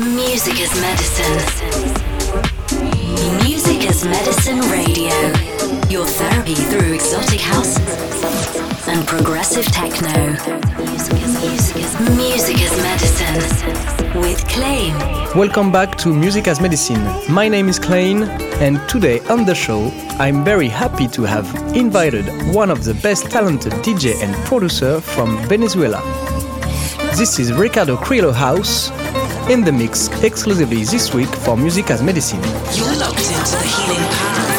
Music as medicine. Music as medicine radio. Your therapy through exotic house and progressive techno. Music as medicine with Clain. Welcome back to Music as Medicine. My name is Clain, and today on the show, I'm very happy to have invited one of the best talented DJ and producer from Venezuela. This is Ricardo Criollo House in the mix exclusively this week for Music as Medicine. You're locked into the healing power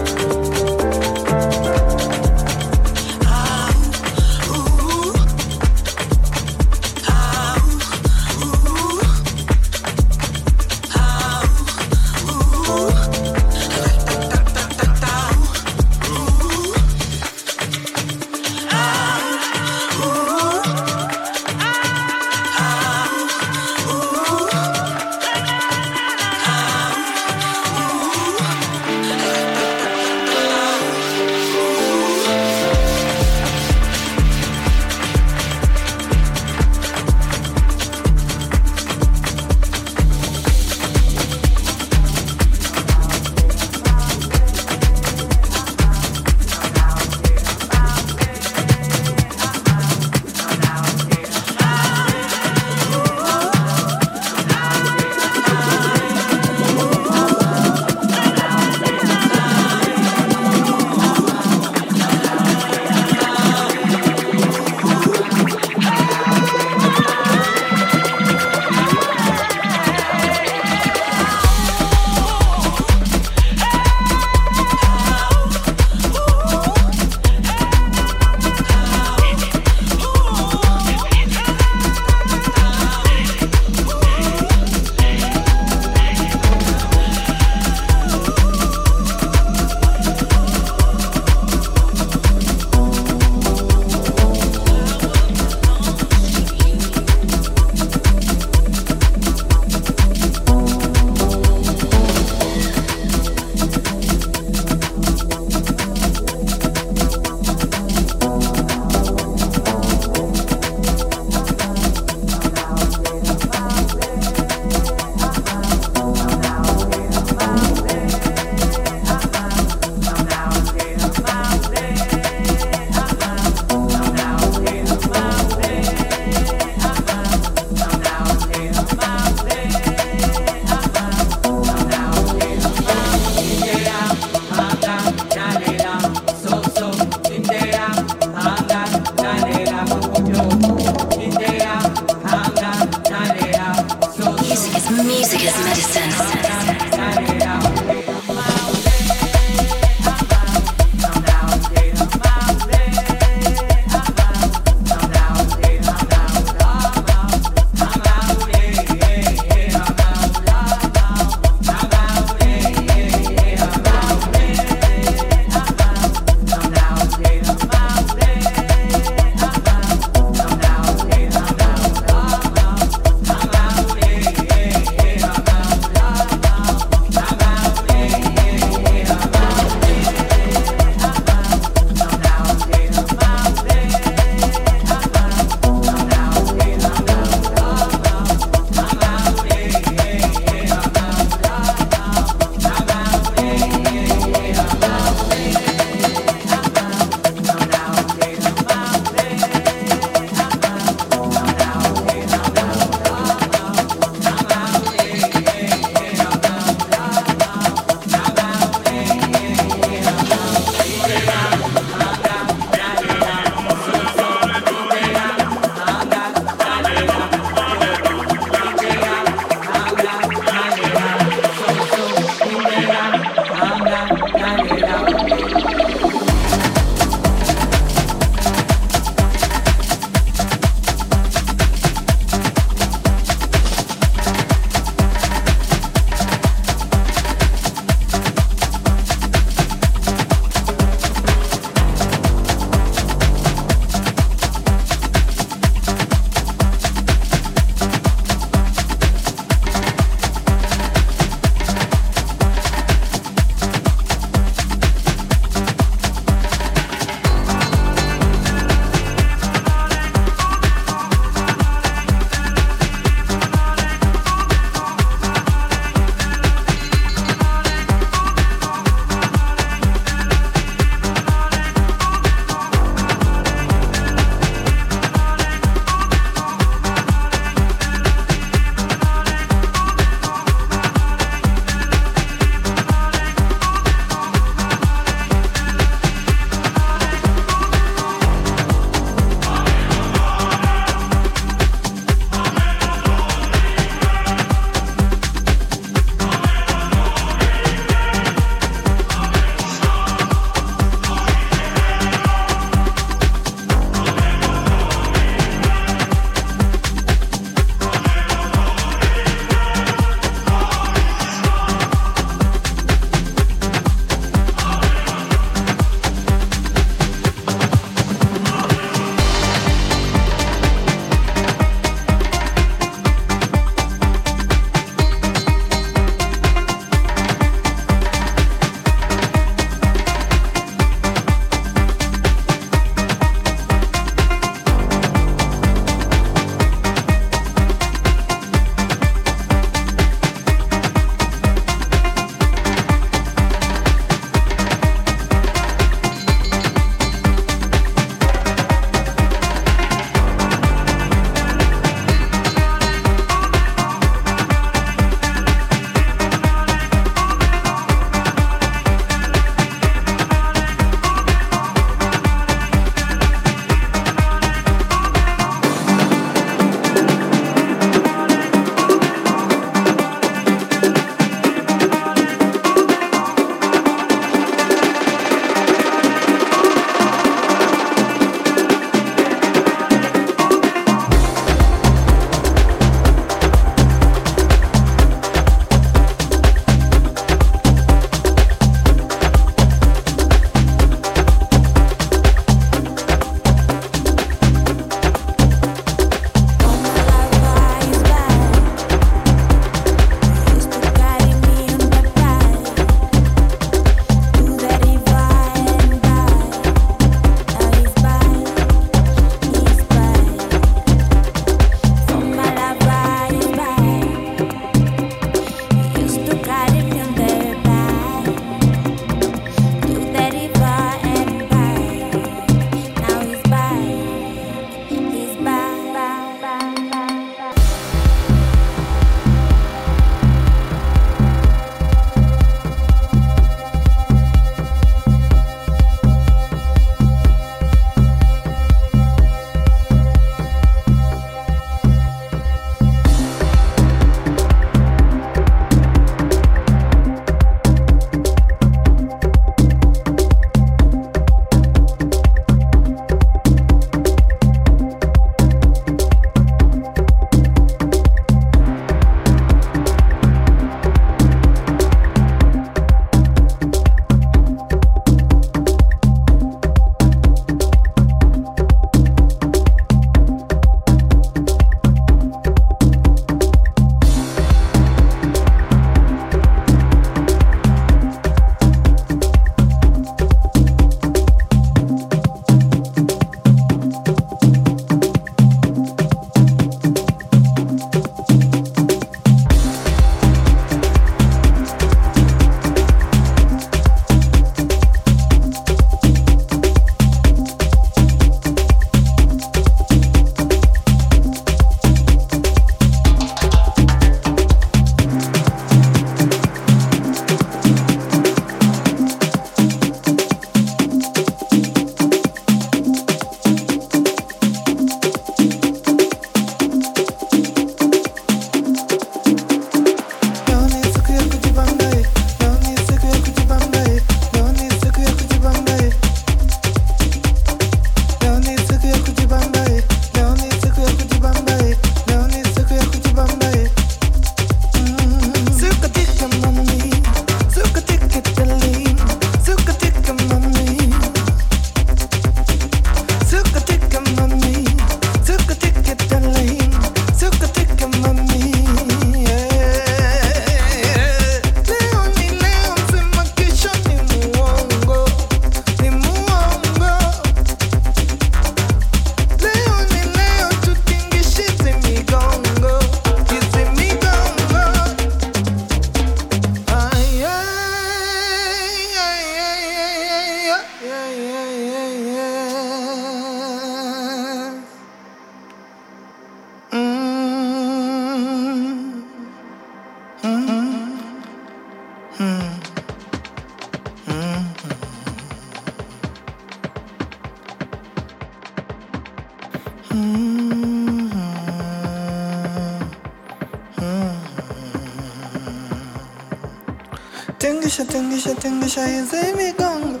tingisha tingisha tingisha izai migongo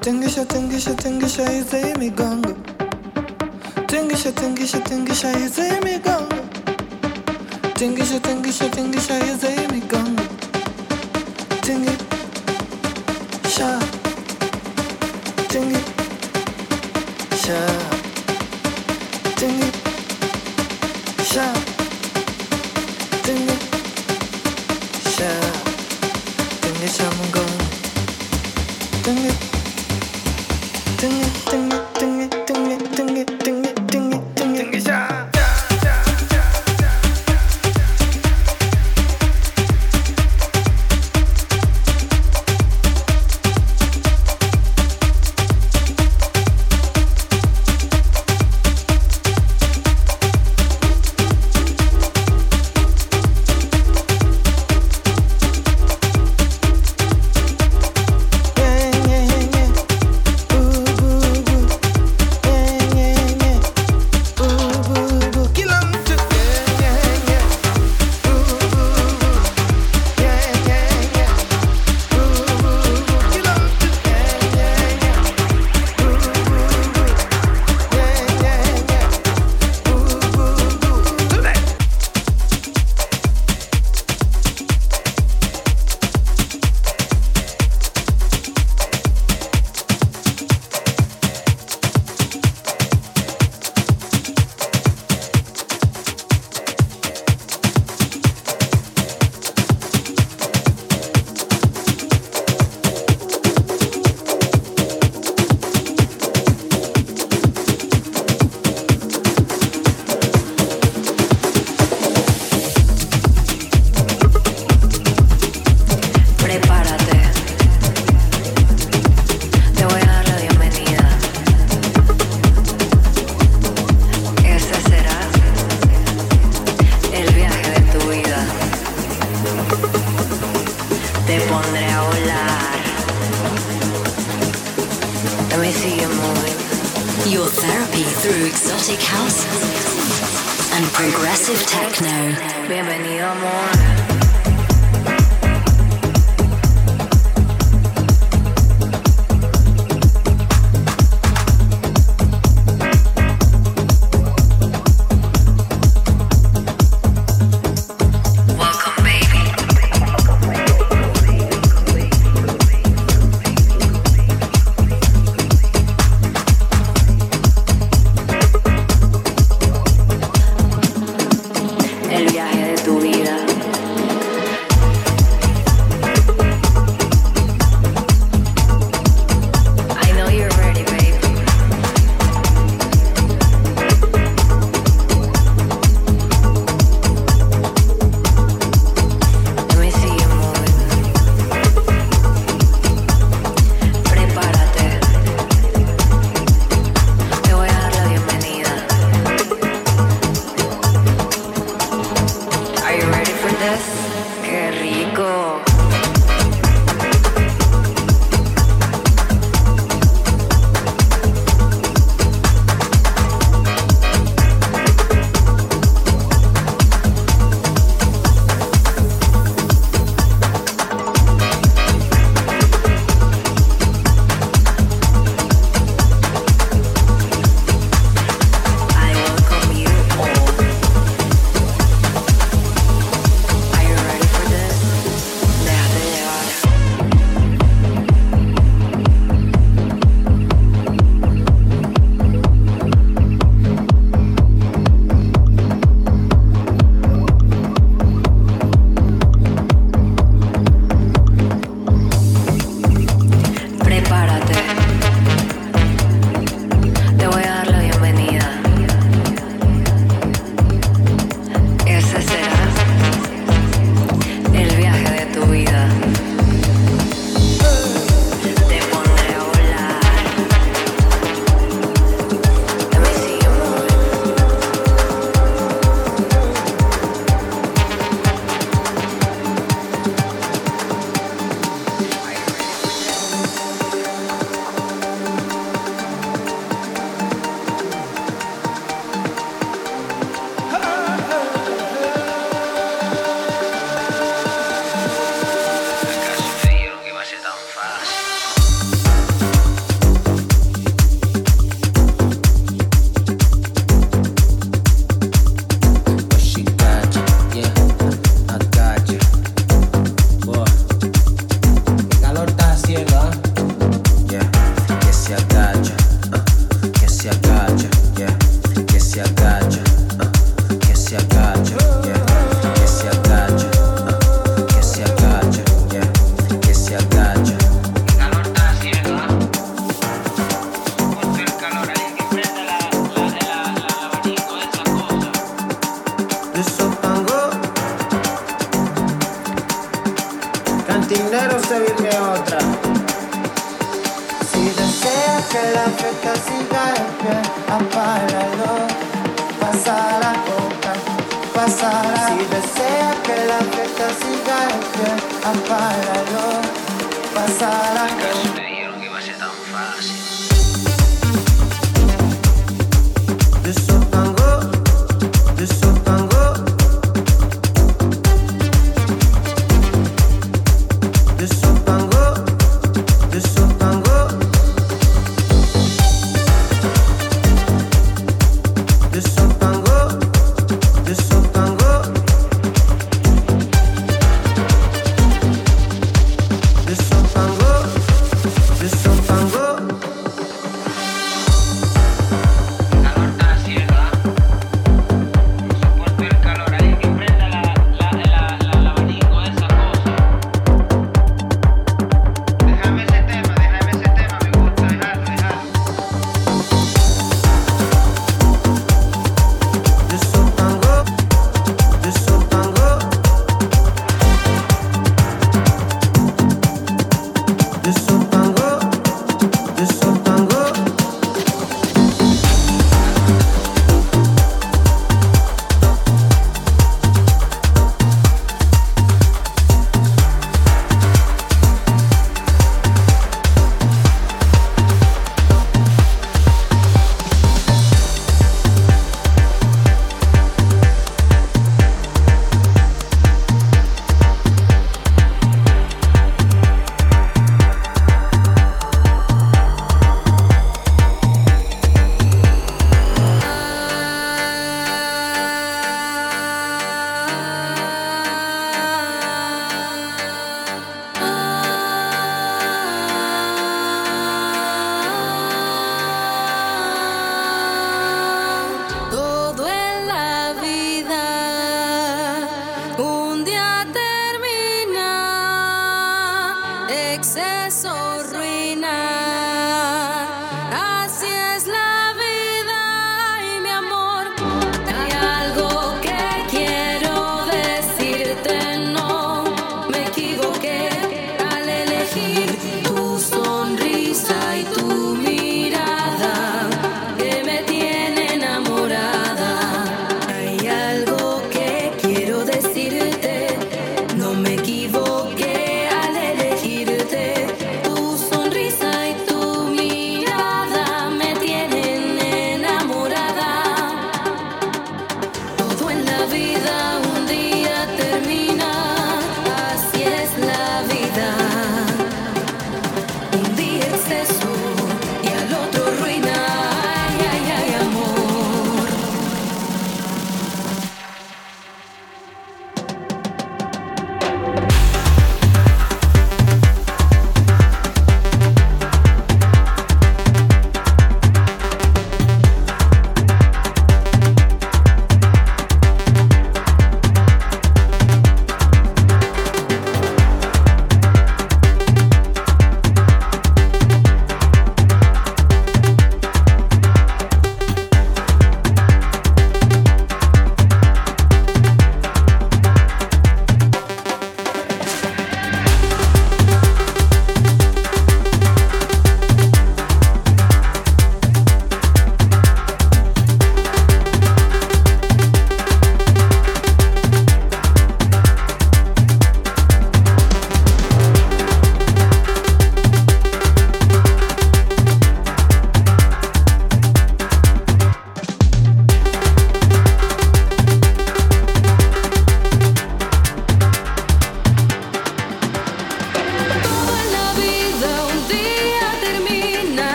tingisha tingisha tingisha izai migongo tingisha tingisha tingisha izai migongo tingisha tingisha tingisha izai migongo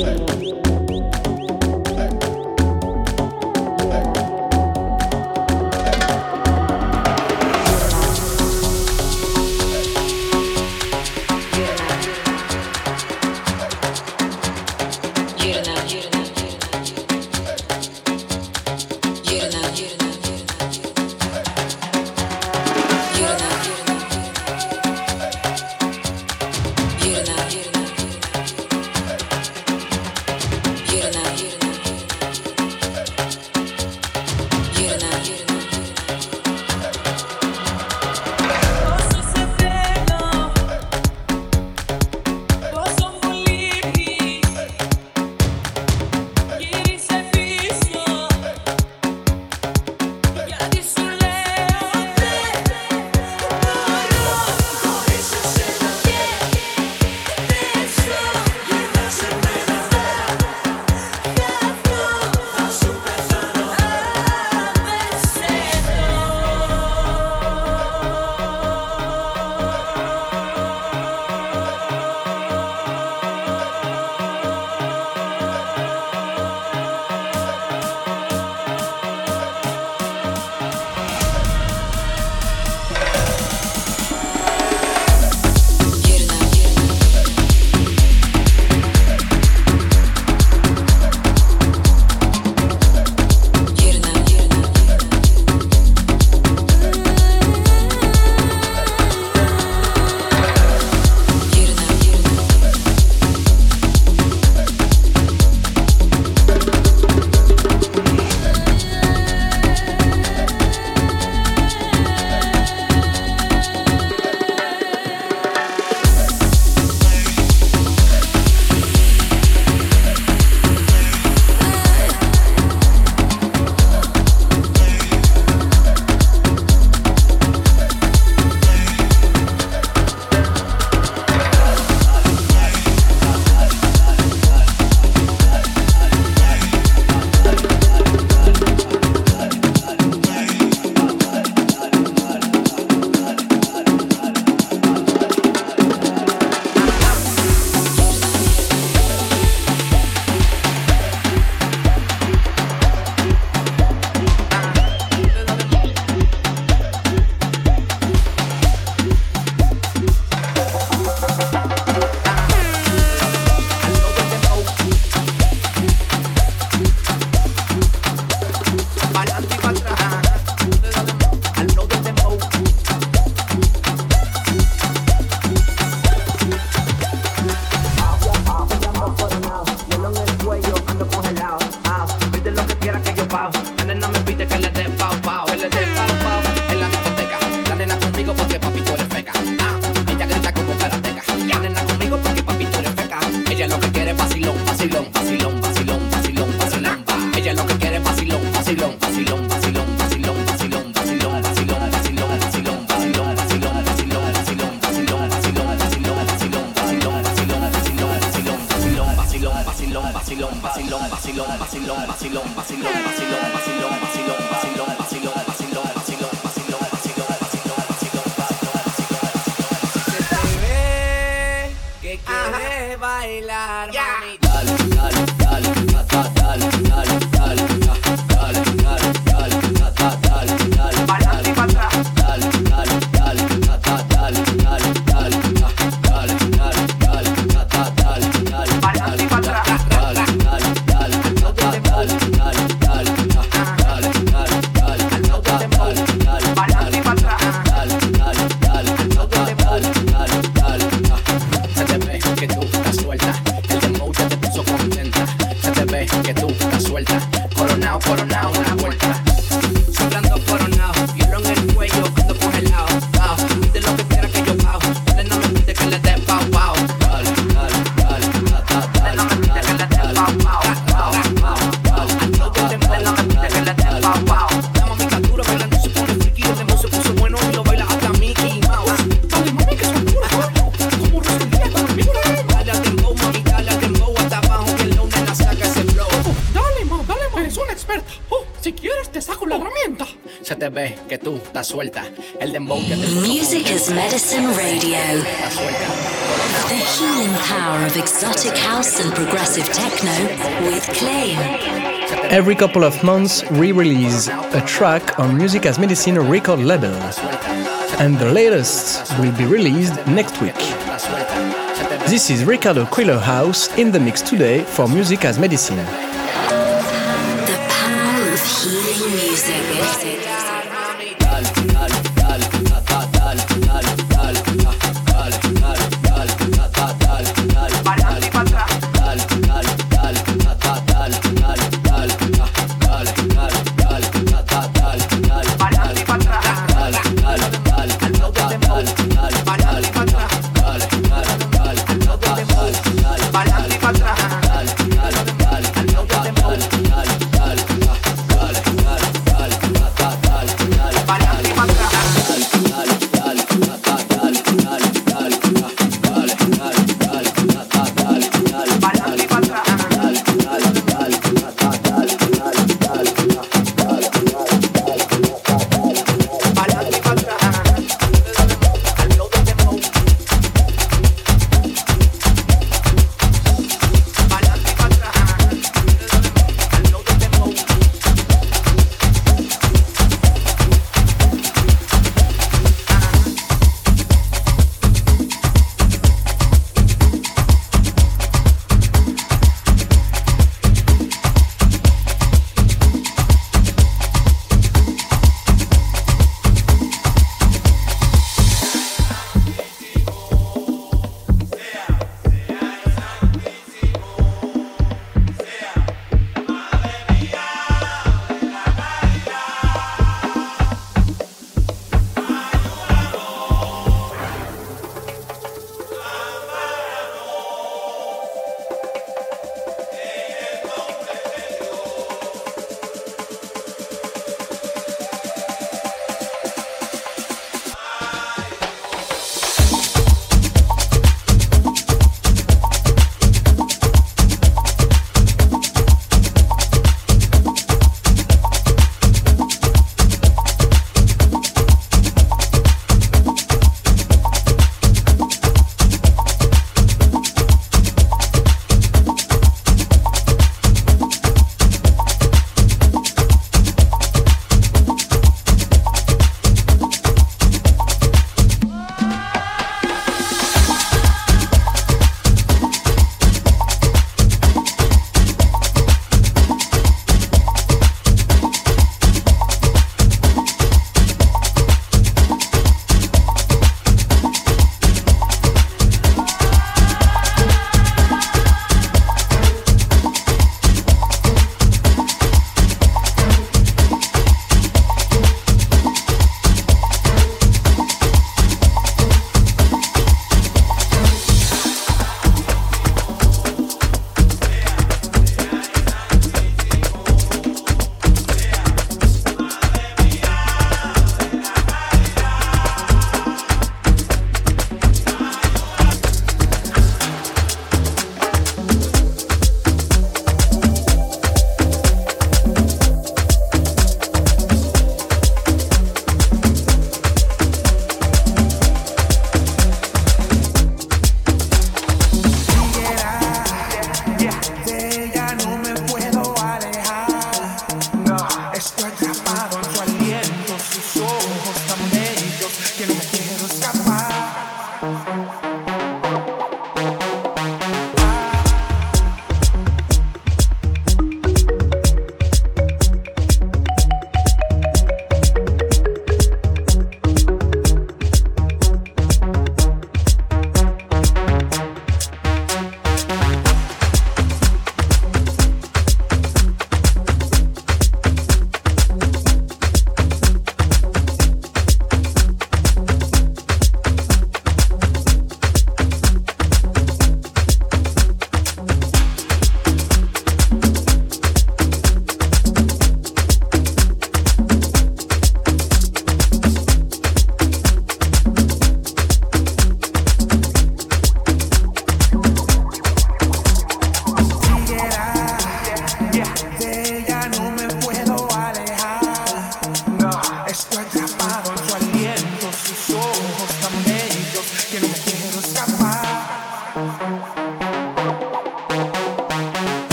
Yeah. every couple of months re release a track on Music as Medicine record label. And the latest will be released next week. This is Ricardo Criollo House in the mix today for Music as Medicine.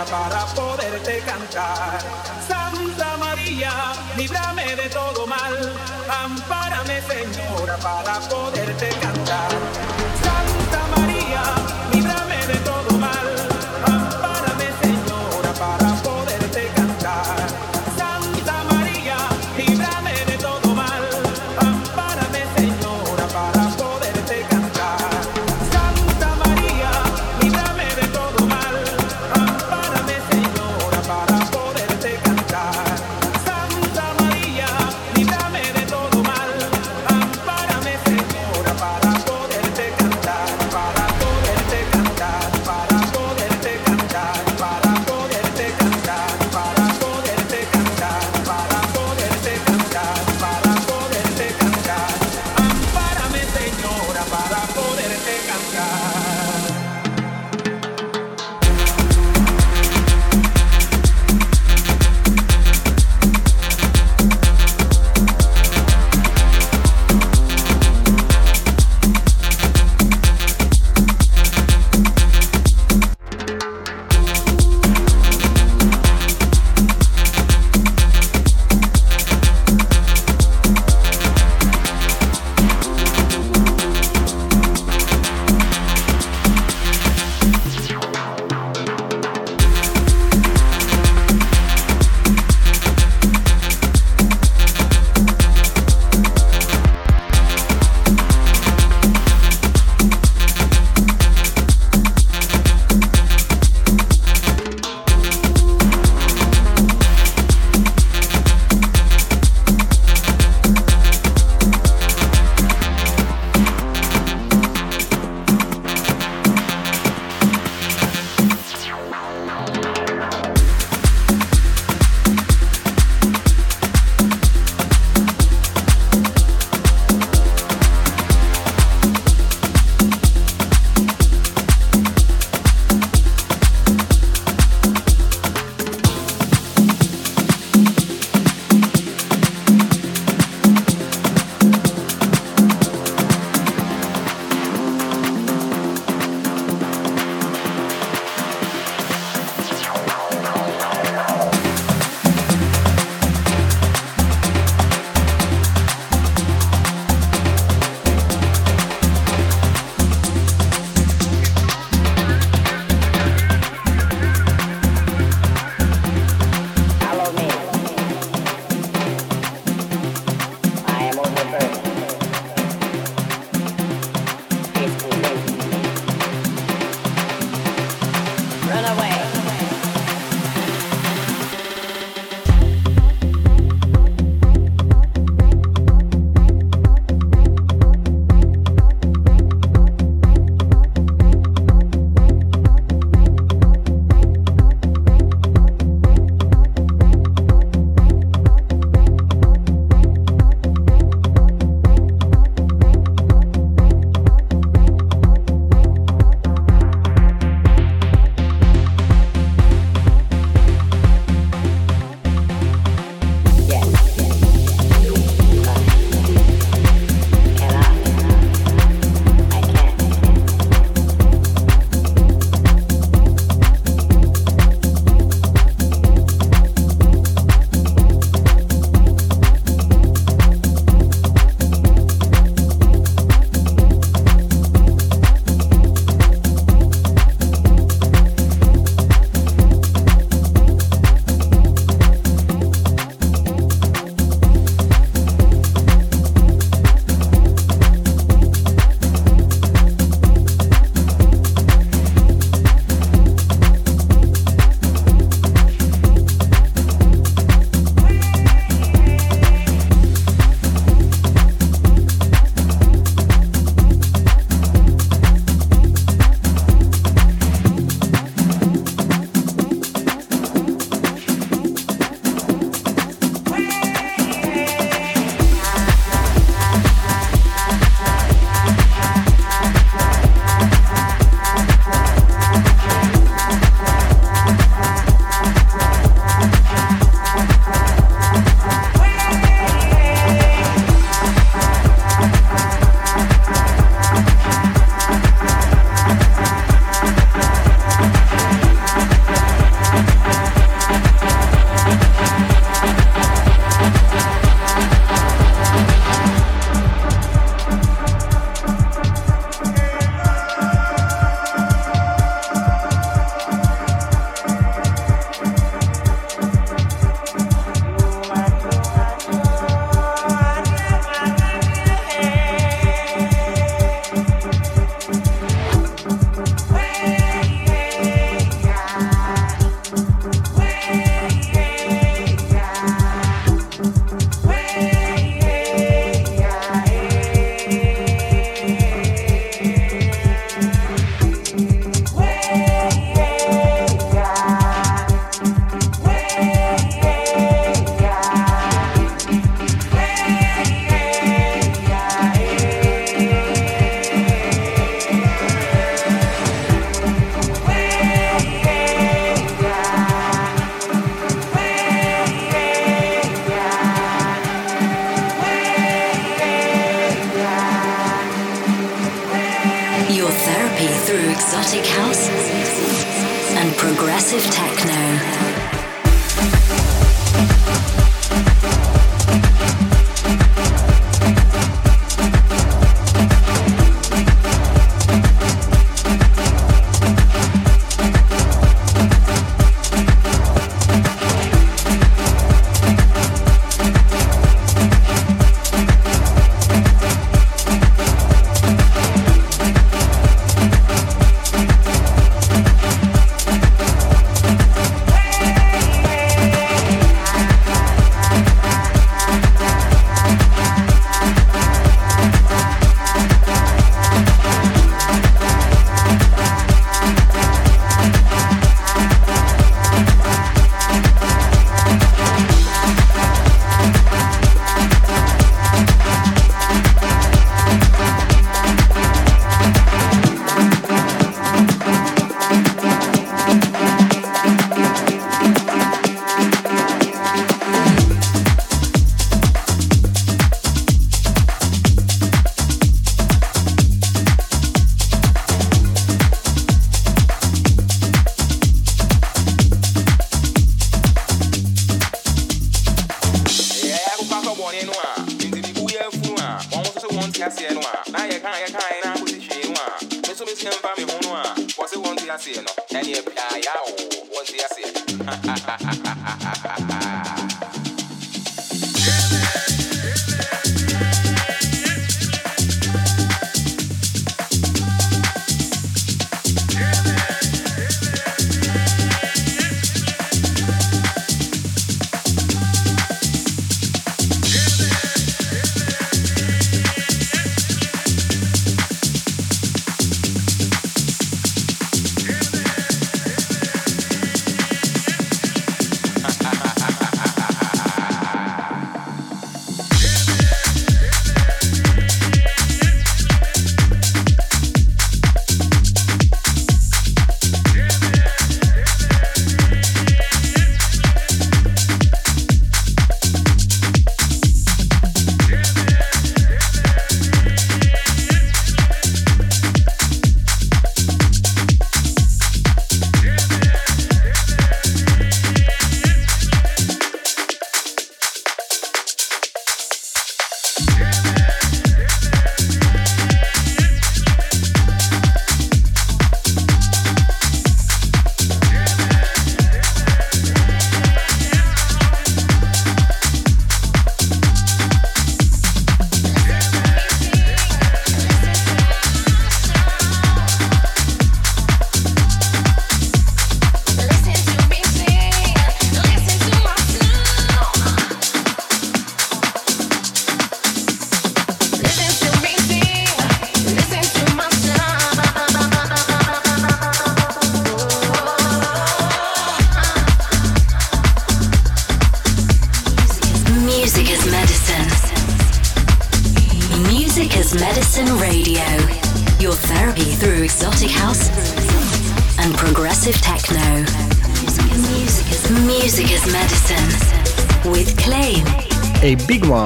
boca para poderte cantar. Santa María, líbrame de todo mal, ampárame Señora para poderte cantar. Santa María, líbrame de todo mal, ampárame Señora para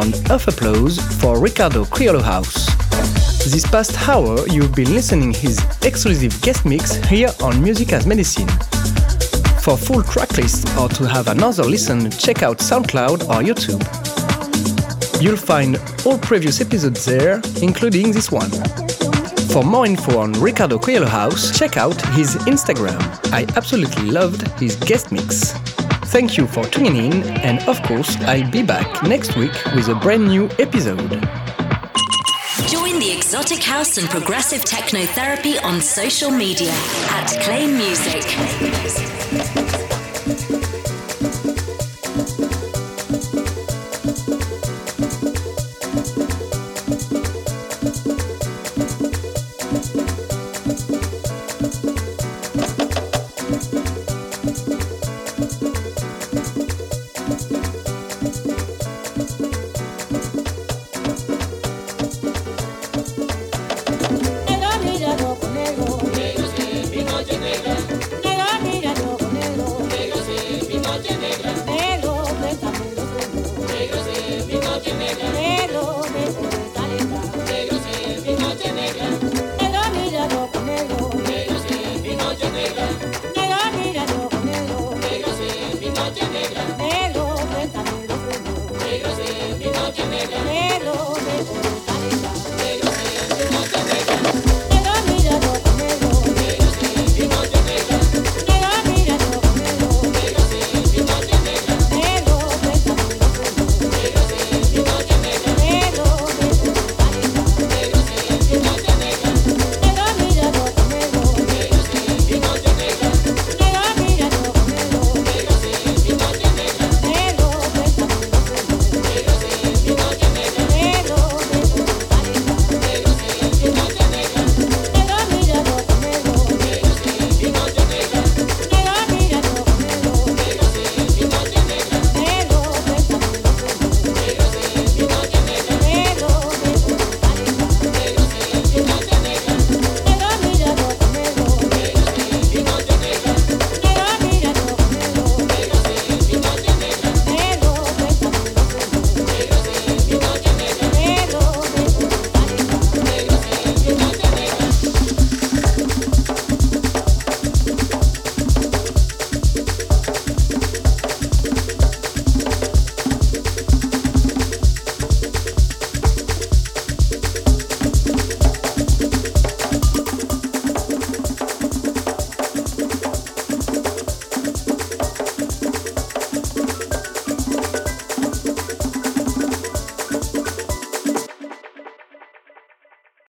round of applause for Ricardo Criollo House. This past hour, you've been listening his exclusive guest mix here on Music as Medicine. For full tracklist or to have another listen, check out SoundCloud or YouTube. You'll find all previous episodes there, including this one. For more info on Ricardo Criollo House, check out his Instagram. I absolutely loved his guest mix. Thank you for tuning in, and of course, I'll be back next week with a brand new episode. Join the exotic house and progressive techno therapy on social media at Clain Music.